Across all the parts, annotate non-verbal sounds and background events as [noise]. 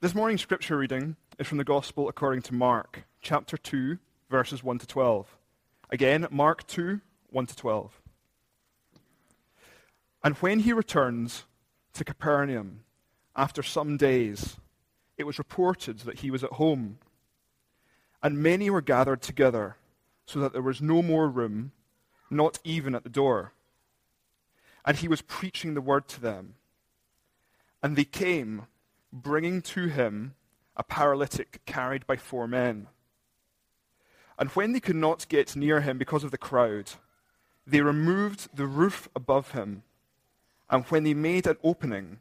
This morning's scripture reading is from the Gospel according to Mark, chapter 2, verses 1 to 12. Again, Mark 2, 1 to 12. And when he returns to Capernaum after some days, it was reported that he was at home. And many were gathered together, so that there was no more room, not even at the door. And he was preaching the word to them. And they came, bringing to him a paralytic carried by four men. And when they could not get near him because of the crowd, they removed the roof above him. And when they made an opening,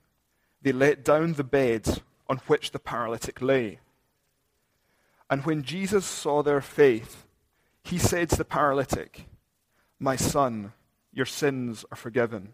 they let down the bed on which the paralytic lay. And when Jesus saw their faith, he said to the paralytic, My son, your sins are forgiven.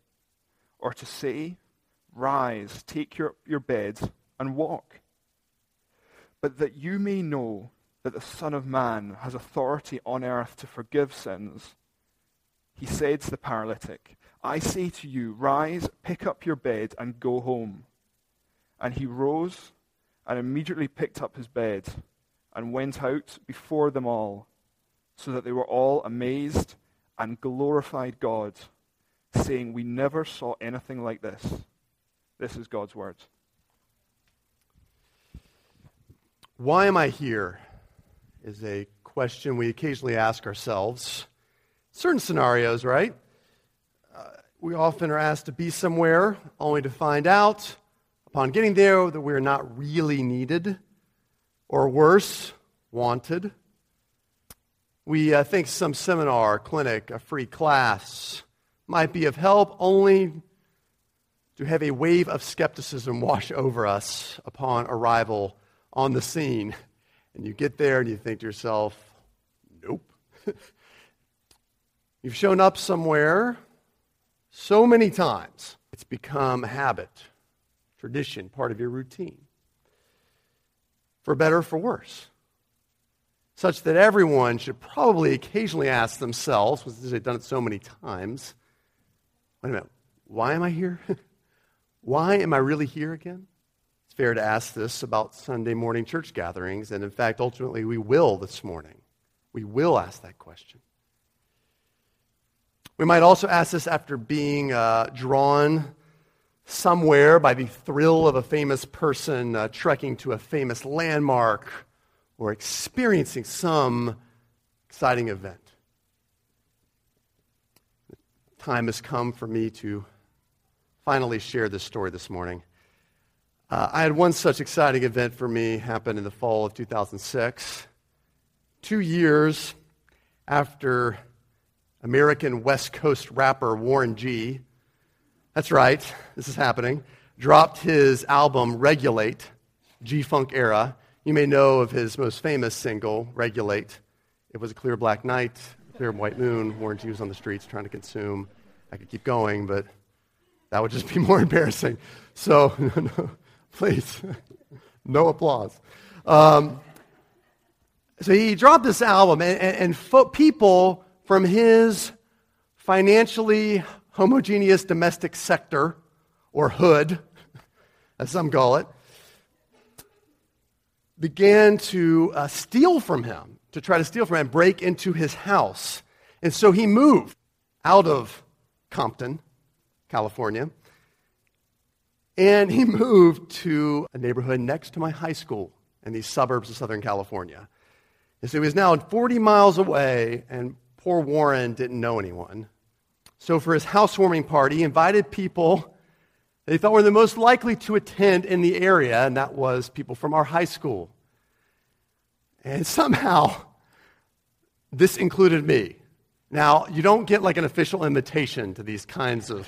or to say, Rise, take your, your bed, and walk? But that you may know that the Son of Man has authority on earth to forgive sins, he said to the paralytic, I say to you, rise, pick up your bed, and go home. And he rose and immediately picked up his bed and went out before them all, so that they were all amazed and glorified God, saying, We never saw anything like this. This is God's word. Why am I here? Is a question we occasionally ask ourselves. Certain scenarios, right? Uh, we often are asked to be somewhere only to find out upon getting there that we're not really needed, or worse, wanted. We uh, think some seminar, clinic, a free class might be of help only to have a wave of skepticism wash over us upon arrival on the scene. And you get there and you think to yourself, nope. [laughs] You've shown up somewhere so many times, it's become habit tradition, part of your routine. For better or for worse. Such that everyone should probably occasionally ask themselves, because they've done it so many times, wait a minute, why am I here? [laughs] why am I really here again? It's fair to ask this about Sunday morning church gatherings, and in fact, ultimately, we will this morning. We will ask that question. We might also ask this after being uh, drawn somewhere by the thrill of a famous person uh, trekking to a famous landmark or experiencing some exciting event. The time has come for me to finally share this story this morning. Uh, I had one such exciting event for me happen in the fall of 2006. Two years after American West Coast rapper Warren G that's right, this is happening. Dropped his album Regulate, G Funk era. You may know of his most famous single, Regulate. It was a clear black night, clear white moon, G was on the streets trying to consume. I could keep going, but that would just be more [laughs] embarrassing. So, [laughs] no, no, please, [laughs] no applause. Um, so he dropped this album, and, and, and fo- people from his financially homogeneous domestic sector, or hood, as some call it, began to uh, steal from him, to try to steal from him, and break into his house. And so he moved out of Compton, California, and he [laughs] moved to a neighborhood next to my high school in these suburbs of Southern California. And so he was now 40 miles away, and poor Warren didn't know anyone. So, for his housewarming party, he invited people that he thought were the most likely to attend in the area, and that was people from our high school. And somehow, this included me. Now, you don't get like an official invitation to these kinds of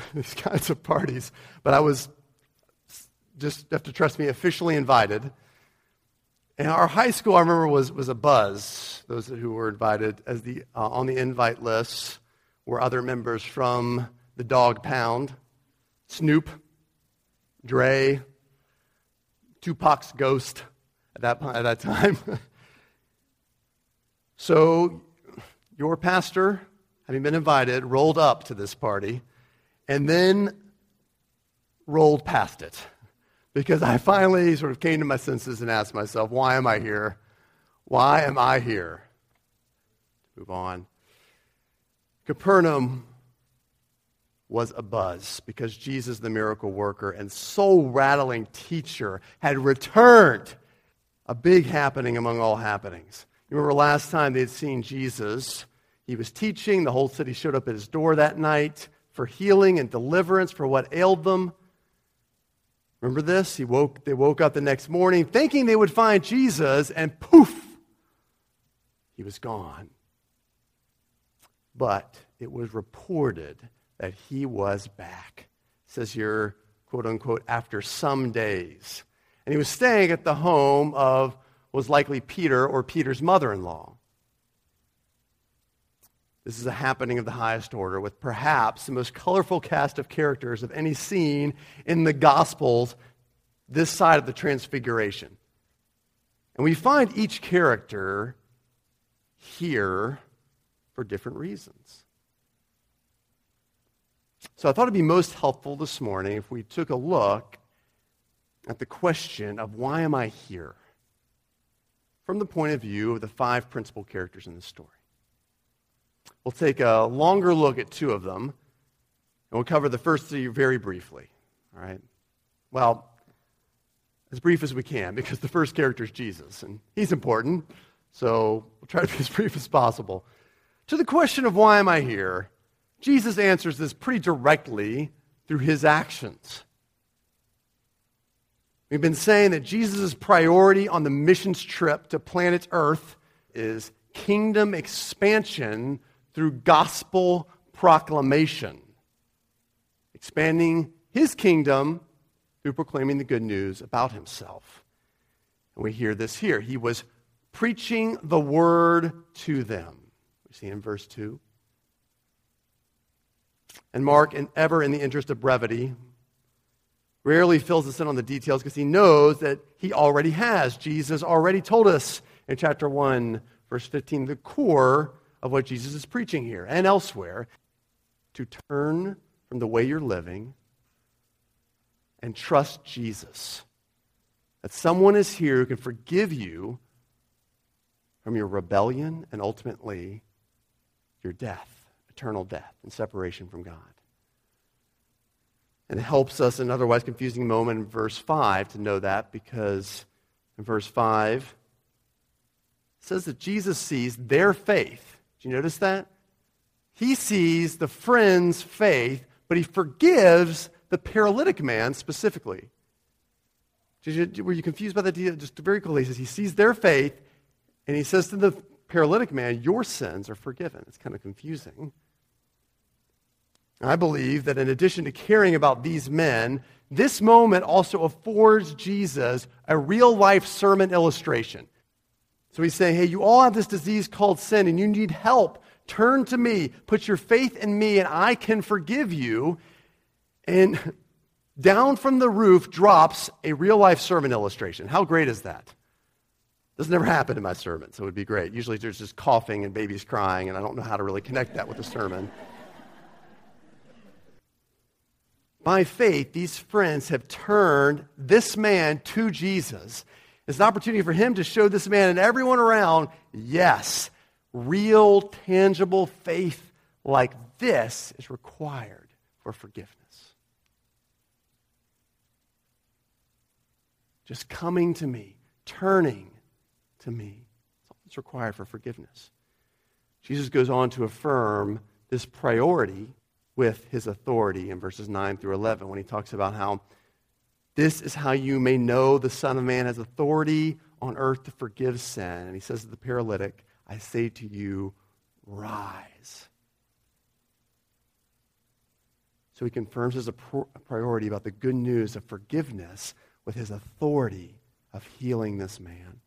[laughs] these kinds of parties, but I was just have to trust me, officially invited. And our high school, I remember, was, was a buzz. Those who were invited as the, uh, on the invite list were other members from the Dog Pound, Snoop, Dre, Tupac's Ghost at that, at that time. [laughs] so your pastor, having been invited, rolled up to this party and then rolled past it because I finally sort of came to my senses and asked myself, why am I here? Why am I here? Move on. Capernaum was a buzz because Jesus, the miracle worker and soul rattling teacher, had returned. A big happening among all happenings. You remember last time they had seen Jesus? He was teaching. The whole city showed up at his door that night for healing and deliverance for what ailed them. Remember this? He woke, they woke up the next morning thinking they would find Jesus, and poof, he was gone. But it was reported that he was back. It says here, quote unquote, after some days. And he was staying at the home of was likely Peter or Peter's mother in law. This is a happening of the highest order with perhaps the most colorful cast of characters of any scene in the Gospels this side of the Transfiguration. And we find each character here for different reasons. So I thought it'd be most helpful this morning if we took a look at the question of why am I here? From the point of view of the five principal characters in the story. We'll take a longer look at two of them, and we'll cover the first three very briefly. All right? Well, as brief as we can, because the first character is Jesus, and he's important, so we'll try to be [laughs] as brief as possible. To the question of why am I here, Jesus answers this pretty directly through his actions. We've been saying that Jesus' priority on the missions trip to planet Earth is kingdom expansion through gospel proclamation, expanding his kingdom through proclaiming the good news about himself. And we hear this here. He was preaching the word to them. We see in verse 2. And Mark, and ever in the interest of brevity, rarely fills us in on the details because he knows that he already has. Jesus already told us in chapter 1, verse 15, the core of what Jesus is preaching here and elsewhere to turn from the way you're living and trust Jesus. That someone is here who can forgive you from your rebellion and ultimately your death, eternal death, and separation from God. And it helps us in an otherwise confusing moment in verse 5 to know that because in verse 5 it says that Jesus sees their faith. Do you notice that? He sees the friend's faith, but he forgives the paralytic man specifically. You, were you confused by that? Just very quickly, he says he sees their faith, and he says to the paralytic man, Your sins are forgiven. It's kind of confusing. I believe that in addition to caring about these men, this moment also affords Jesus a real life sermon illustration. So he's saying, hey, you all have this disease called sin and you need help. Turn to me, put your faith in me, and I can forgive you. And [laughs] down from the roof drops a real life sermon illustration. How great is that? This never happened in my sermon, so it would be great. Usually there's just coughing and babies crying, and I don't know how to really connect that with a sermon. By faith, these friends have turned this man to Jesus. It's an opportunity for him to show this man and everyone around yes, real, tangible faith like this is required for forgiveness. Just coming to me, turning to me. That's all that's required for forgiveness. Jesus goes on to affirm this priority with his authority in verses 9 through 11 when he talks about how this is how you may know the Son of Man has authority on earth to forgive sin. And he says to the paralytic, I say to you, rise. So he confirms his priority about the good news of forgiveness with his authority of healing this man.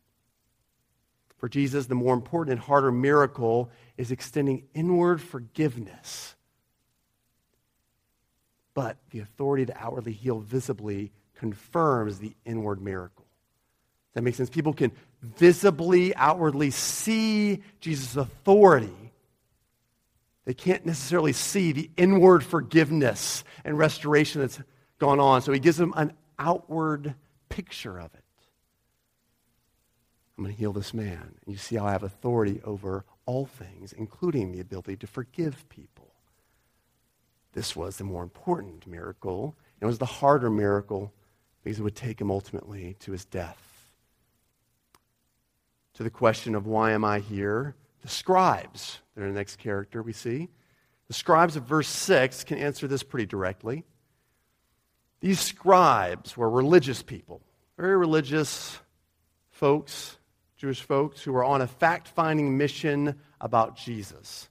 For Jesus, the more important and harder miracle is extending inward forgiveness. But the authority to outwardly heal visibly confirms the inward miracle. Does that make sense? People can visibly, outwardly see Jesus' authority. They can't necessarily see the inward forgiveness and restoration that's gone on. So he gives them an outward picture of it. I'm going to heal this man. And you see how I have authority over all things, including the ability to forgive people. This was the more important miracle. It was the harder miracle because it would take him ultimately to his death. To the question of why am I here, the scribes, they're the next character we see. The scribes of verse 6 can answer this pretty directly. These scribes were religious people, very religious folks, Jewish folks who were on a fact finding mission about Jesus.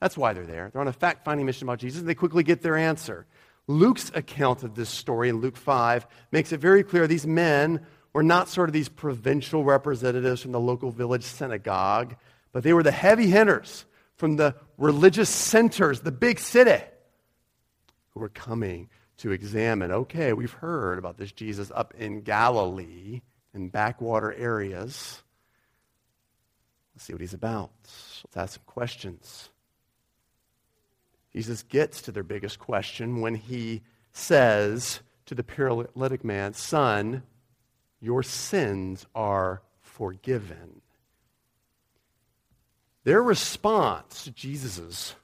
That's why they're there. They're on a fact finding mission about Jesus, and they quickly get their answer. Luke's account of this story in Luke 5 makes it very clear these men were not sort of these provincial representatives from the local village synagogue, but they were the heavy hitters from the religious centers, the big city, who were coming to examine okay, we've heard about this Jesus up in Galilee, in backwater areas. Let's see what he's about. Let's ask some questions. Jesus gets to their biggest question when he says to the paralytic man, Son, your sins are forgiven. Their response to Jesus'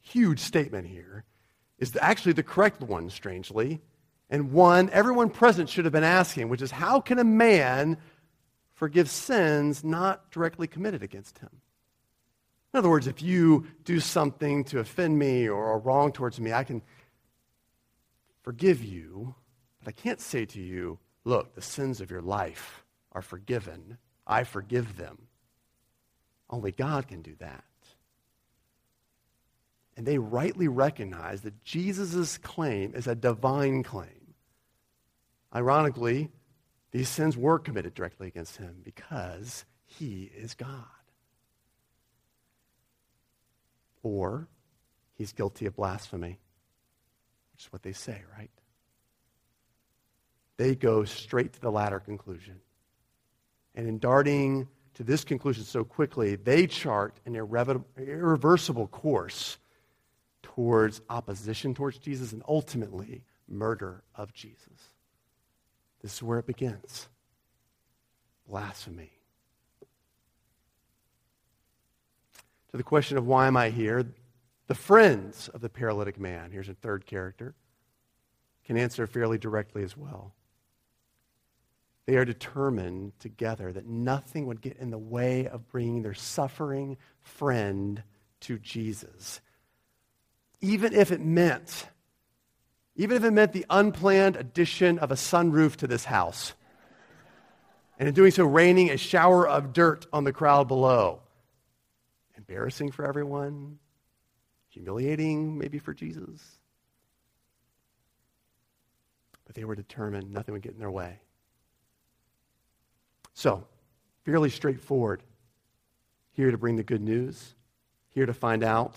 huge statement here is actually the correct one, strangely, and one everyone present should have been asking, which is how can a man forgive sins not directly committed against him? In other words, if you do something to offend me or are wrong towards me, I can forgive you, but I can't say to you, look, the sins of your life are forgiven. I forgive them. Only God can do that. And they rightly recognize that Jesus' claim is a divine claim. Ironically, these sins were committed directly against him because he is God or he's guilty of blasphemy, which is what they say, right? They go straight to the latter conclusion. And in darting to this conclusion so quickly, they chart an irreversible course towards opposition towards Jesus and ultimately murder of Jesus. This is where it begins blasphemy. To the question of why am I here, the friends of the paralytic man, here's a third character, can answer fairly directly as well. They are determined together that nothing would get in the way of bringing their suffering friend to Jesus. Even if it meant, even if it meant the unplanned addition of a sunroof to this house. And in doing so, raining a shower of dirt on the crowd below embarrassing for everyone, humiliating maybe for Jesus. But they were determined nothing would get in their way. So, fairly straightforward. Here to bring the good news, here to find out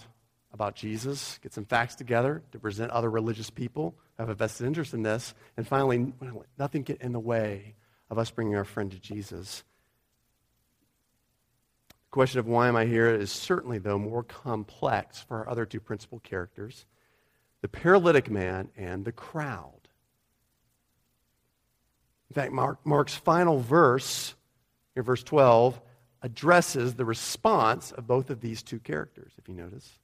about Jesus, get some facts together to present other religious people who have a vested interest in this, and finally, nothing get in the way of us bringing our friend to Jesus question of why am I here is certainly, though, more complex for our other two principal characters the paralytic man and the crowd. In fact, Mark, Mark's final verse, here, verse 12, addresses the response of both of these two characters, if you notice.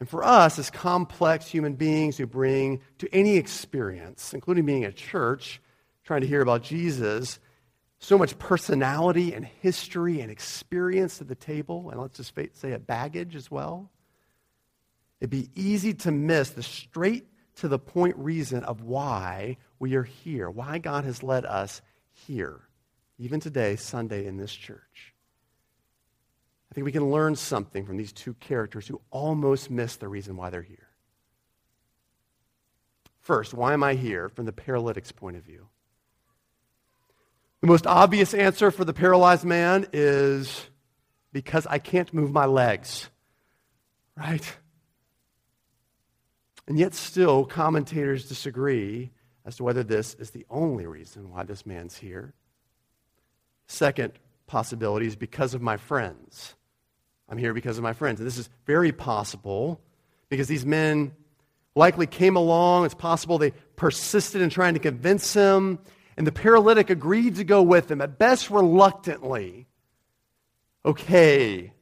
And for us, as complex human beings who bring to any experience, including being at church, trying to hear about Jesus, so much personality and history and experience at the table, and let's just say a baggage as well. It'd be easy to miss the straight to the point reason of why we are here, why God has led us here, even today, Sunday, in this church. I think we can learn something from these two characters who almost miss the reason why they're here. First, why am I here from the paralytic's point of view? The most obvious answer for the paralyzed man is because I can't move my legs. Right? And yet, still, commentators disagree as to whether this is the only reason why this man's here. Second possibility is because of my friends. I'm here because of my friends. And this is very possible because these men likely came along. It's possible they persisted in trying to convince him. And the paralytic agreed to go with him, at best reluctantly. Okay,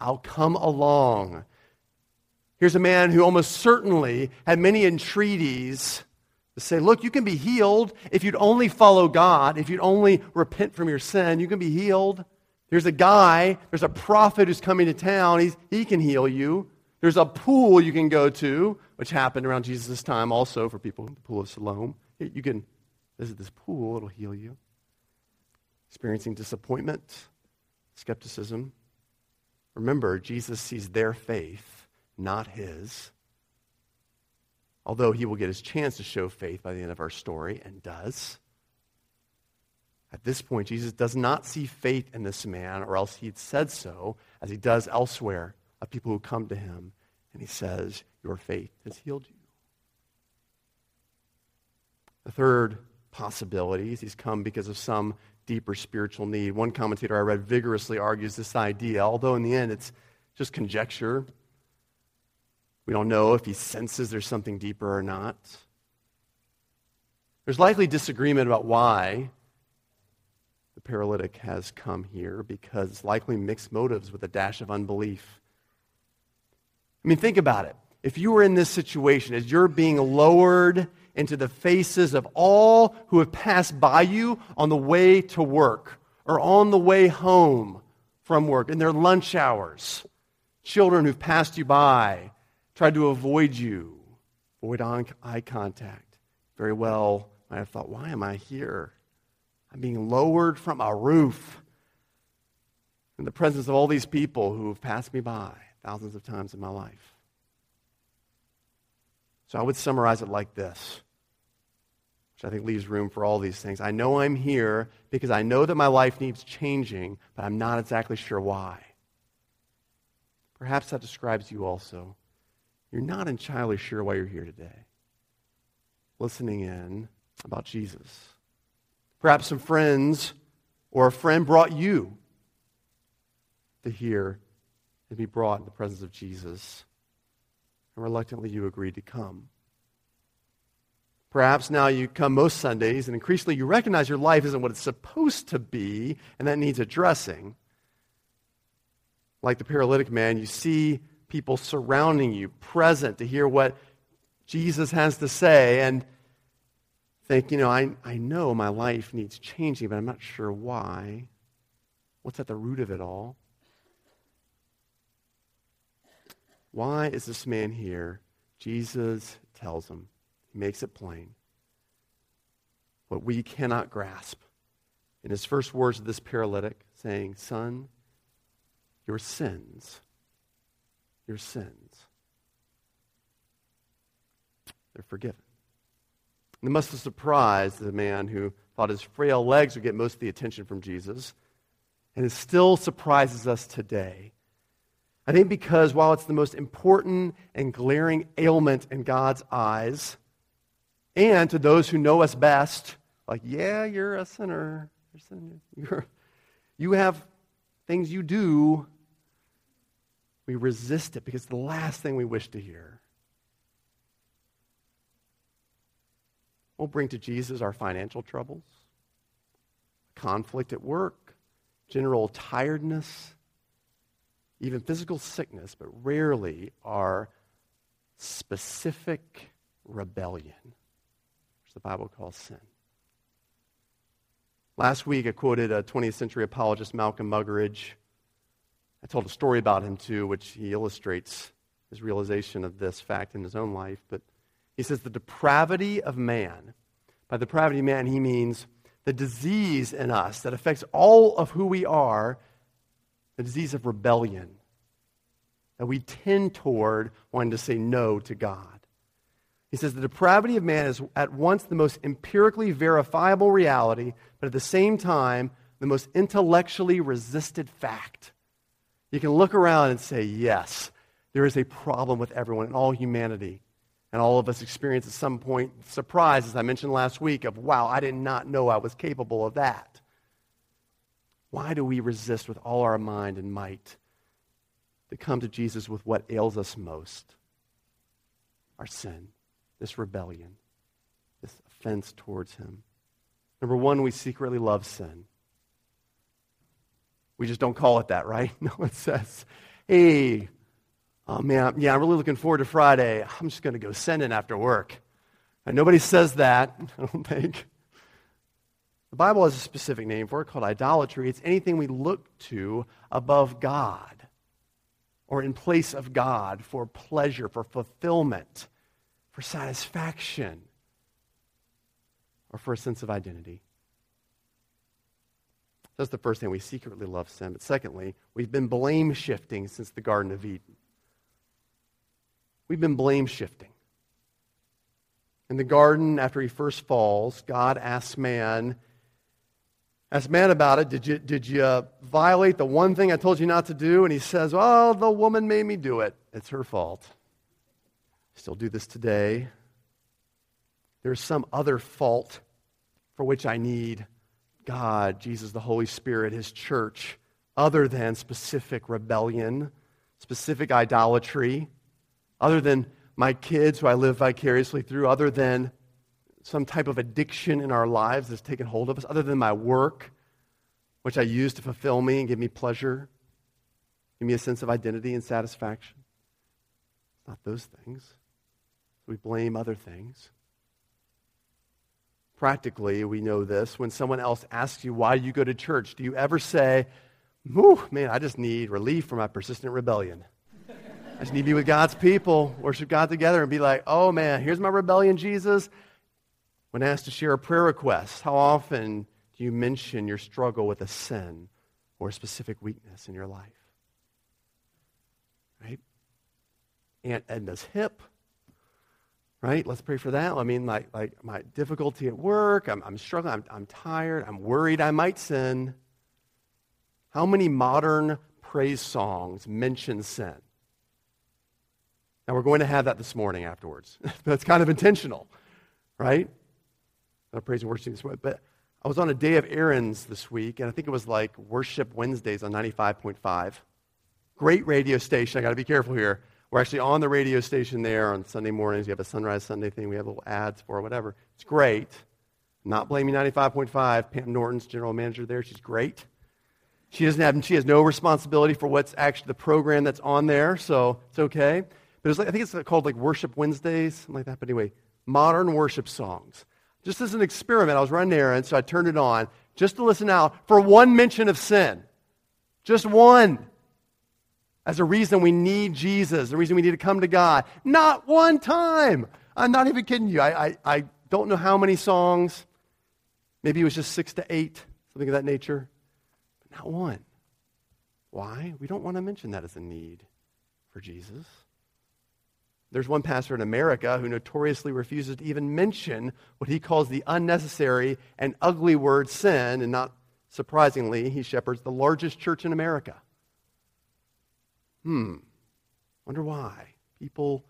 I'll come along. Here's a man who almost certainly had many entreaties to say, look, you can be healed if you'd only follow God, if you'd only repent from your sin, you can be healed. There's a guy, there's a prophet who's coming to town, He's, he can heal you. There's a pool you can go to, which happened around Jesus' time also for people, the pool of Siloam. You can visit this pool, it'll heal you. Experiencing disappointment, skepticism. Remember, Jesus sees their faith, not his. Although he will get his chance to show faith by the end of our story, and does. At this point, Jesus does not see faith in this man, or else he'd said so, as he does elsewhere of people who come to him, and he says, Your faith has healed you. The third possibility is he's come because of some deeper spiritual need. One commentator I read vigorously argues this idea, although in the end it's just conjecture. We don't know if he senses there's something deeper or not. There's likely disagreement about why the paralytic has come here because likely mixed motives with a dash of unbelief. I mean, think about it. If you were in this situation, as you're being lowered into the faces of all who have passed by you on the way to work or on the way home from work in their lunch hours, children who've passed you by, tried to avoid you, avoid eye contact. Very well, I have thought, why am I here? I'm being lowered from a roof in the presence of all these people who have passed me by thousands of times in my life. So I would summarize it like this, which I think leaves room for all these things. I know I'm here because I know that my life needs changing, but I'm not exactly sure why. Perhaps that describes you also. You're not entirely sure why you're here today, listening in about Jesus. Perhaps some friends or a friend brought you to hear and be brought in the presence of Jesus. And reluctantly you agreed to come. Perhaps now you come most Sundays, and increasingly you recognize your life isn't what it's supposed to be, and that needs addressing. Like the paralytic man, you see people surrounding you, present to hear what Jesus has to say, and think, you know, I, I know my life needs changing, but I'm not sure why. What's at the root of it all? Why is this man here? Jesus tells him, he makes it plain. What we cannot grasp. In his first words to this paralytic, saying, Son, your sins, your sins, they're forgiven. And it must have surprised the man who thought his frail legs would get most of the attention from Jesus. And it still surprises us today. I think because while it's the most important and glaring ailment in God's eyes, and to those who know us best, like, yeah, you're a sinner. You're, a sinner. [laughs] You're, you have things you do. We resist it because it's the last thing we wish to hear. We'll bring to Jesus our financial troubles, conflict at work, general tiredness, even physical sickness, but rarely our specific rebellion, which the Bible calls sin. Last week, I quoted a 20th century apologist, Malcolm Muggeridge. I told a story about him, too, which he illustrates his realization of this fact in his own life. But he says the depravity of man. By depravity of man, he means the disease in us that affects all of who we are, the disease of rebellion. That we tend toward wanting to say no to God. He says the depravity of man is at once the most empirically verifiable reality, but at the same time, the most intellectually resisted fact. You can look around and say, yes, there is a problem with everyone and all humanity. And all of us experience at some point surprise, as I mentioned last week, of, wow, I did not know I was capable of that. Why do we resist with all our mind and might to come to Jesus with what ails us most? Our sin, this rebellion, this offense towards Him. Number one, we secretly love sin. We just don't call it that, right? [laughs] No, one says, hey, oh man, yeah, I'm really looking forward to Friday. I'm just going to go sinning after work. And nobody says that, [laughs] I don't think. The Bible has a specific name for it called idolatry. It's anything we look to above God or in place of God for pleasure, for fulfillment, for satisfaction, or for a sense of identity. That's the first thing. We secretly love sin. But secondly, we've been blame shifting since the Garden of Eden. We've been blame shifting. In the garden, after he first falls, God asks man, asks man about it. Did you, did you uh, violate the one thing I told you not to do? And he says, Well, the woman made me do it. It's her fault. Still do this today. There's some other fault for which I need God, Jesus, the Holy Spirit, His church, other than specific rebellion, specific idolatry, other than my kids who I live vicariously through, other than some type of addiction in our lives that's taken hold of us, other than my work, which I use to fulfill me and give me pleasure, give me a sense of identity and satisfaction. It's not those things. We blame other things. Practically, we know this. When someone else asks you why do you go to church, do you ever say, man, I just need relief from my persistent rebellion? I just need to be with God's people, worship God together, and be like, oh man, here's my rebellion, Jesus. When asked to share a prayer request, how often do you mention your struggle with a sin or a specific weakness in your life? Right? Aunt Edna's hip. Right? Let's pray for that. I mean, like, like my difficulty at work, I'm, I'm struggling, I'm, I'm tired, I'm worried I might sin. How many modern praise songs mention sin? Now, we're going to have that this morning afterwards. [laughs] That's kind of intentional, right? Not praise and worship this way. But I was on a day of errands this week, and I think it was like Worship Wednesdays on 95.5. Great radio station. I got to be careful here. We're actually on the radio station there on Sunday mornings. We have a Sunrise Sunday thing. We have little ads for whatever. It's great. not blaming 95.5. Pam Norton's general manager there. She's great. She doesn't have, she has no responsibility for what's actually the program that's on there, so it's okay. But like, I think it's called like Worship Wednesdays, something like that. But anyway, modern worship songs. Just as an experiment, I was running errands, so I turned it on just to listen out for one mention of sin. Just one. As a reason we need Jesus, the reason we need to come to God. Not one time. I'm not even kidding you. I, I, I don't know how many songs. Maybe it was just six to eight, something of that nature. But not one. Why? We don't want to mention that as a need for Jesus. There's one pastor in America who notoriously refuses to even mention what he calls the unnecessary and ugly word sin, and not surprisingly, he shepherds the largest church in America. Hmm, wonder why. People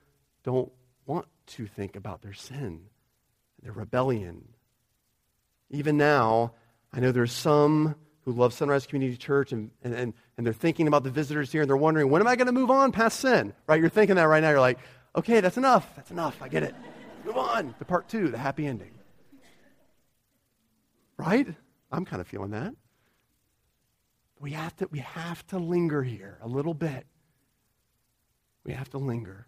don't want to think about their sin, their rebellion. Even now, I know there's some who love Sunrise Community Church and, and, and, and they're thinking about the visitors here and they're wondering, when am I going to move on past sin? Right? You're thinking that right now. You're like, okay, that's enough. That's enough. I get it. Move on to part two, the happy ending. Right? I'm kind of feeling that. We have to, we have to linger here a little bit. We have to linger.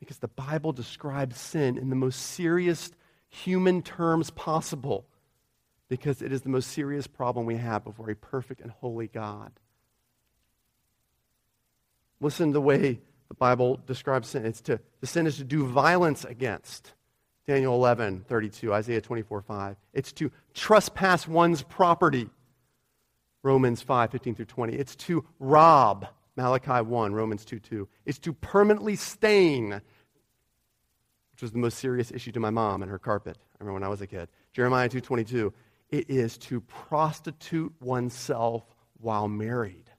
Because the Bible describes sin in the most serious human terms possible. Because it is the most serious problem we have before a perfect and holy God. Listen to the way the Bible describes sin. It's to, the sin is to do violence against. Daniel 11, 32, Isaiah 24, 5. It's to trespass one's property. Romans 5, 15 through 20. It's to rob. Malachi 1, Romans 2, 2. It's to permanently stain. which was the most serious issue to my mom and her carpet. I remember when I was a kid. Jeremiah 2.22, it is to prostitute oneself while married.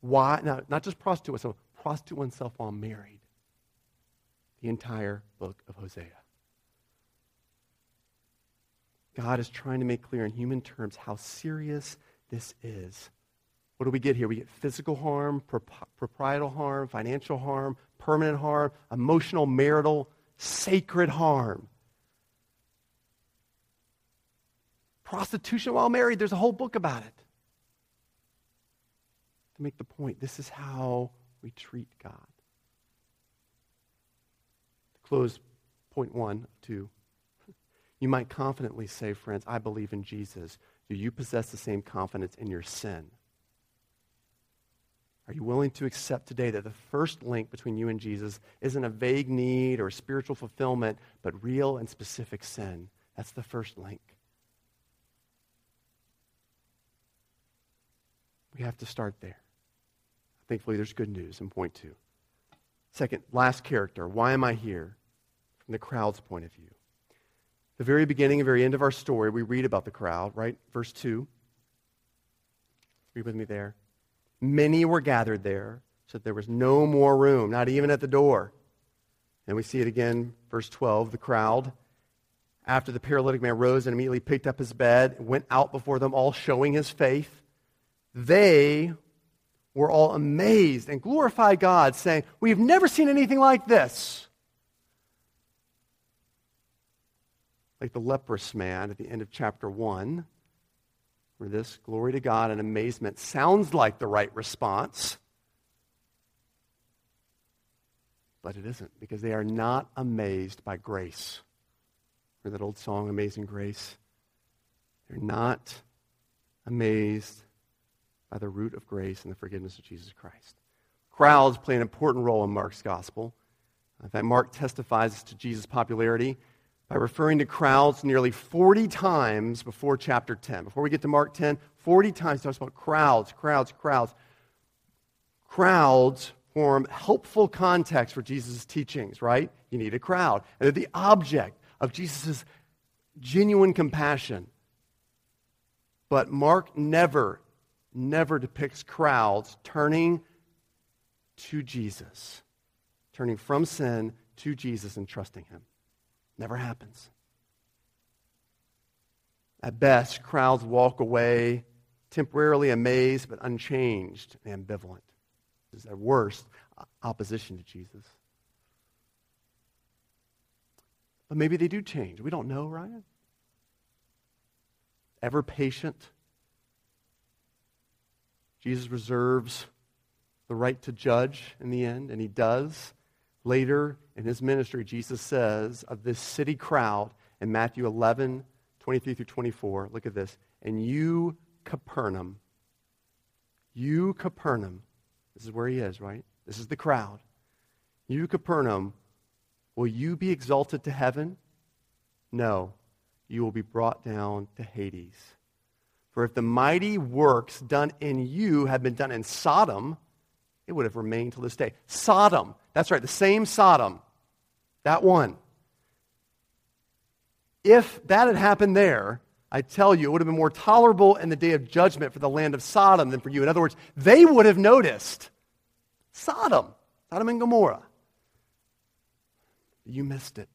Why? Now, not just prostitute oneself, prostitute oneself while married. The entire book of Hosea. God is trying to make clear in human terms how serious this is. What do we get here? We get physical harm, proprietal harm, financial harm, permanent harm, emotional, marital, sacred harm. Prostitution while married, there's a whole book about it. To make the point, this is how we treat God. To close point one, two. [laughs] You might confidently say, friends, I believe in Jesus. Do you possess the same confidence in your sin? Are you willing to accept today that the first link between you and Jesus isn't a vague need or spiritual fulfillment, but real and specific sin? That's the first link. We have to start there. Thankfully, there's good news in point two. Second, last character. Why am I here? From the crowd's point of view. The very beginning and very end of our story, we read about the crowd, right? Verse 2. Read with me there. Many were gathered there, so that there was no more room, not even at the door. And we see it again, verse 12. The crowd, after the paralytic man rose and immediately picked up his bed, went out before them all, showing his faith. They were all amazed and glorified God, saying, We've never seen anything like this. Like the leprous man at the end of chapter 1, where this glory to God and amazement sounds like the right response. But it isn't, because they are not amazed by grace. Remember that old song, Amazing Grace? They're not amazed by the root of grace and the forgiveness of Jesus Christ. Crowds play an important role in Mark's gospel. In fact, Mark testifies to Jesus' popularity by referring to crowds nearly 40 times before chapter 10. Before we get to Mark 10, 40 times talks about crowds, crowds, crowds. Crowds form helpful context for Jesus' teachings, right? You need a crowd. And they're the object of Jesus' genuine compassion. But Mark never never depicts crowds turning to Jesus, turning from sin to Jesus and trusting Him. Never happens. At best, crowds walk away temporarily amazed but unchanged and ambivalent. Is at worst, opposition to Jesus. But maybe they do change. We don't know, Ryan. Ever patient, Jesus reserves the right to judge in the end, and he does. Later in his ministry, Jesus says of this city crowd in Matthew 11, 23 through 24, look at this. And you, Capernaum, you, Capernaum, this is where he is, right? This is the crowd. You, Capernaum, will you be exalted to heaven? No, you will be brought down to Hades. For if the mighty works done in you had been done in Sodom, it would have remained till this day. Sodom, that's right, the same Sodom, that one. If that had happened there, I tell you, it would have been more tolerable in the day of judgment for the land of Sodom than for you. In other words, they would have noticed Sodom, Sodom and Gomorrah. You missed it.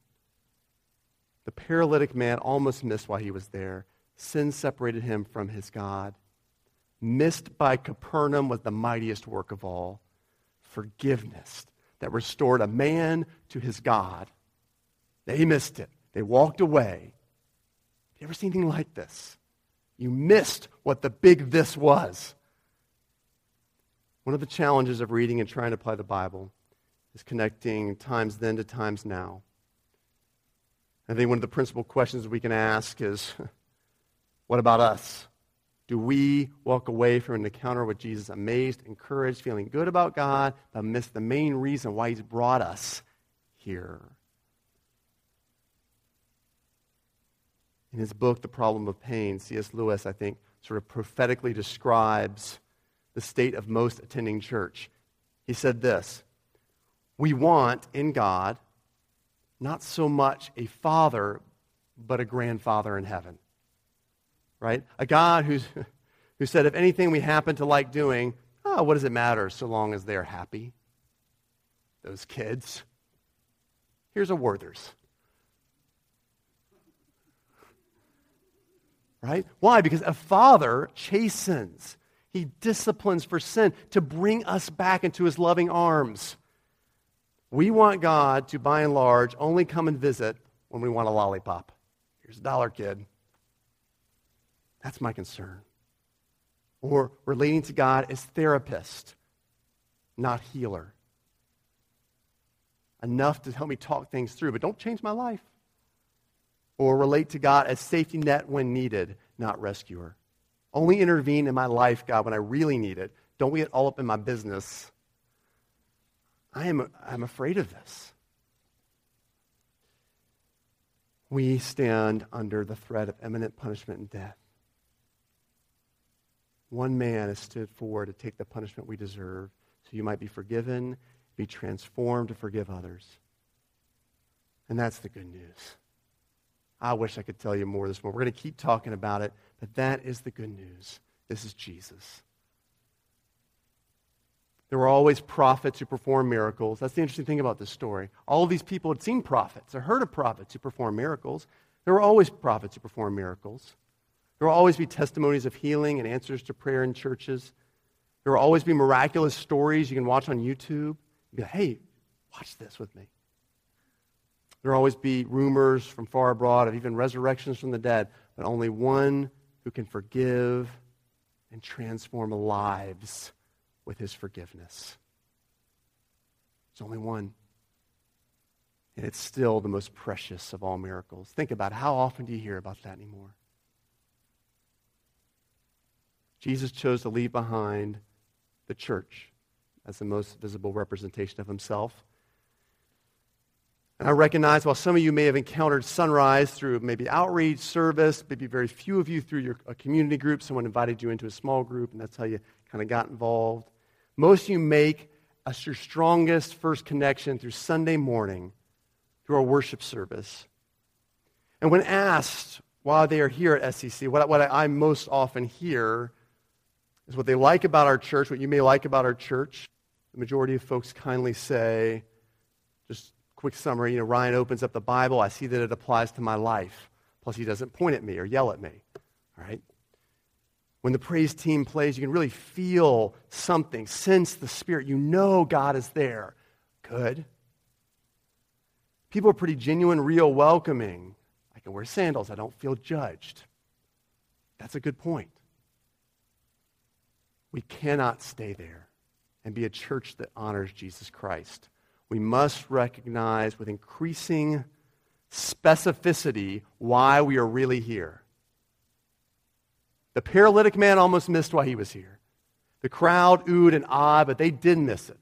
The paralytic man almost missed why he was there sin separated him from his God. Missed by Capernaum was the mightiest work of all forgiveness that restored a man to his God. They missed it. They walked away. You ever seen anything like this? You missed what the big this was. One of the challenges of reading and trying to apply the Bible is connecting times then to times now. I think one of the principal questions we can ask is [laughs] What about us? Do we walk away from an encounter with Jesus amazed, encouraged, feeling good about God, but miss the main reason why He's brought us here? In his book, The Problem of Pain, C.S. Lewis, I think, sort of prophetically describes the state of most attending church. He said this We want in God not so much a father, but a grandfather in heaven. Right? A God who's, [laughs] who said, if anything we happen to like doing, oh, what does it matter so long as they're happy? Those kids. Here's a Werther's. Right? Why? Because a father chastens. He disciplines for sin to bring us back into his loving arms. We want God to, by and large, only come and visit when we want a lollipop. Here's a dollar, kid. That's my concern. Or relating to God as therapist, not healer. Enough to help me talk things through, but don't change my life. Or relate to God as safety net when needed, not rescuer. Only intervene in my life, God, when I really need it. Don't get all up in my business. I am I'm afraid of this. We stand under the threat of imminent punishment and death. One man has stood forward to take the punishment we deserve so you might be forgiven, be transformed to forgive others. And that's the good news. I wish I could tell you more this morning. We're going to keep talking about it, but that is the good news. This is Jesus. There were always prophets who performed miracles. That's the interesting thing about this story. All of these people had seen prophets or heard of prophets who performed miracles. There were always prophets who performed miracles. There will always be testimonies of healing and answers to prayer in churches. There will always be miraculous stories you can watch on YouTube. You go, hey, watch this with me. There will always be rumors from far abroad of even resurrections from the dead, but only one who can forgive and transform lives with his forgiveness. There's only one. And it's still the most precious of all miracles. Think about it. how often do you hear about that anymore? Jesus chose to leave behind the church as the most visible representation of himself. And I recognize while some of you may have encountered sunrise through maybe outreach, service, maybe very few of you through your a community group, someone invited you into a small group, and that's how you kind of got involved. Most of you make us your strongest first connection through Sunday morning, through our worship service. And when asked why they are here at SCC, what, what I most often hear is what they like about our church, what you may like about our church. The majority of folks kindly say, just quick summary, you know, Ryan opens up the Bible, I see that it applies to my life. Plus, he doesn't point at me or yell at me. All right? When the praise team plays, you can really feel something, sense the Spirit. You know God is there. Good. People are pretty genuine, real, welcoming. I can wear sandals, I don't feel judged. That's a good point. We cannot stay there and be a church that honors Jesus Christ we must recognize with increasing specificity why we are really here. The paralytic man almost missed why he was here. The crowd oohed and ah, but they did miss it.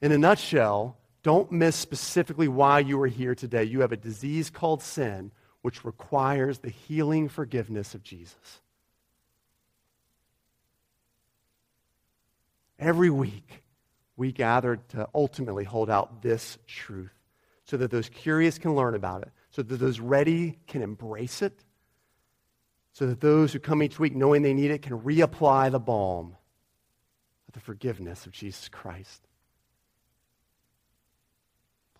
In a nutshell, don't miss specifically why you are here today. You have a disease called sin, which requires the healing forgiveness of Jesus. Every week, we gathered to ultimately hold out this truth so that those curious can learn about it, so that those ready can embrace it, so that those who come each week knowing they need it can reapply the balm of the forgiveness of Jesus Christ.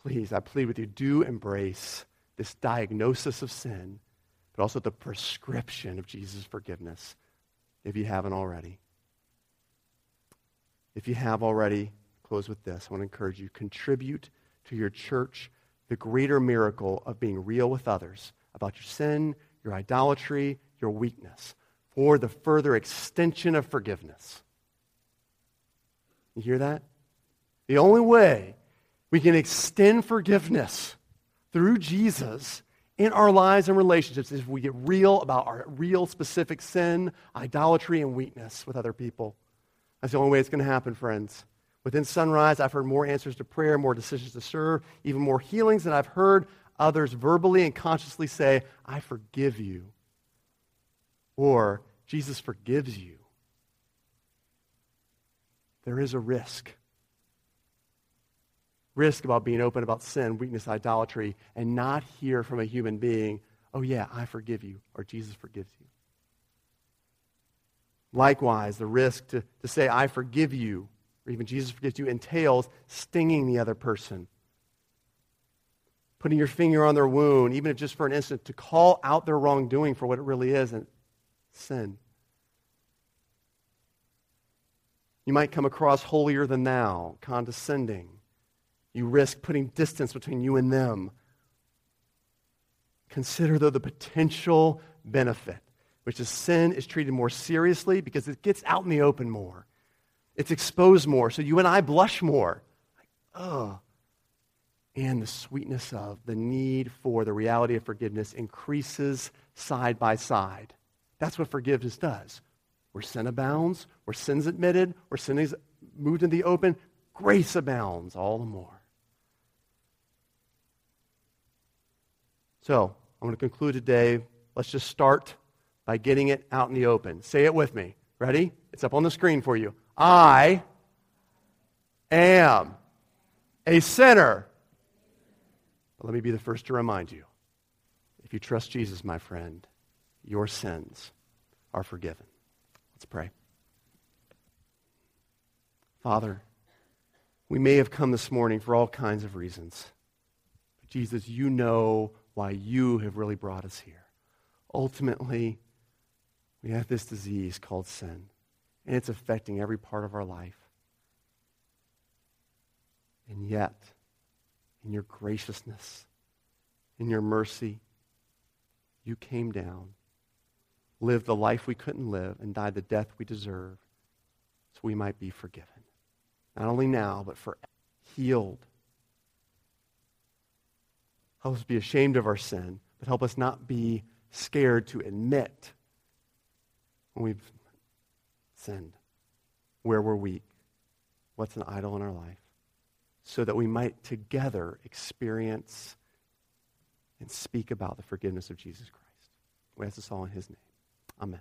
Please, I plead with you, do embrace this diagnosis of sin, but also the prescription of Jesus' forgiveness if you haven't already. If you have already, close with this. I want to encourage you contribute to your church the greater miracle of being real with others about your sin, your idolatry, your weakness, for the further extension of forgiveness. You hear that? The only way we can extend forgiveness through Jesus in our lives and relationships is if we get real about our real specific sin, idolatry, and weakness with other people. That's the only way it's going to happen, friends. Within Sunrise, I've heard more answers to prayer, more decisions to serve, even more healings than I've heard others verbally and consciously say, I forgive you. Or, Jesus forgives you. There is a risk. risk about being open about sin, weakness, idolatry, and not hear from a human being, oh, yeah, I forgive you, or Jesus forgives you. Likewise, the risk to, to say, I forgive you, or even Jesus forgives you, entails stinging the other person. Putting your finger on their wound, even if just for an instant, to call out their wrongdoing for what it really is and sin. You might come across holier than thou, condescending. You risk putting distance between you and them. Consider, though, the potential benefit, which is sin is treated more seriously because it gets out in the open more. It's exposed more, so you and I blush more. Like, oh. And the sweetness of the need for the reality of forgiveness increases side by side. That's what forgiveness does. Where sin abounds, where sin's admitted, where sin is moved in the open, grace abounds all the more. So, I'm going to conclude today. Let's just start by getting it out in the open. Say it with me. Ready? It's up on the screen for you. I am a sinner. But let me be the first to remind you if you trust Jesus, my friend, your sins are forgiven. Let's pray. Father, we may have come this morning for all kinds of reasons. But Jesus, you know why you have really brought us here. Ultimately, we have this disease called sin, and it's affecting every part of our life. And yet, in your graciousness, in your mercy, you came down lived the life we couldn't live, and died the death we deserve so we might be forgiven. Not only now, but for healed. Help us be ashamed of our sin, but help us not be scared to admit we've sinned, where we're weak, what's an idol in our life, so that we might together experience and speak about the forgiveness of Jesus Christ. We ask this all in his name. Amen.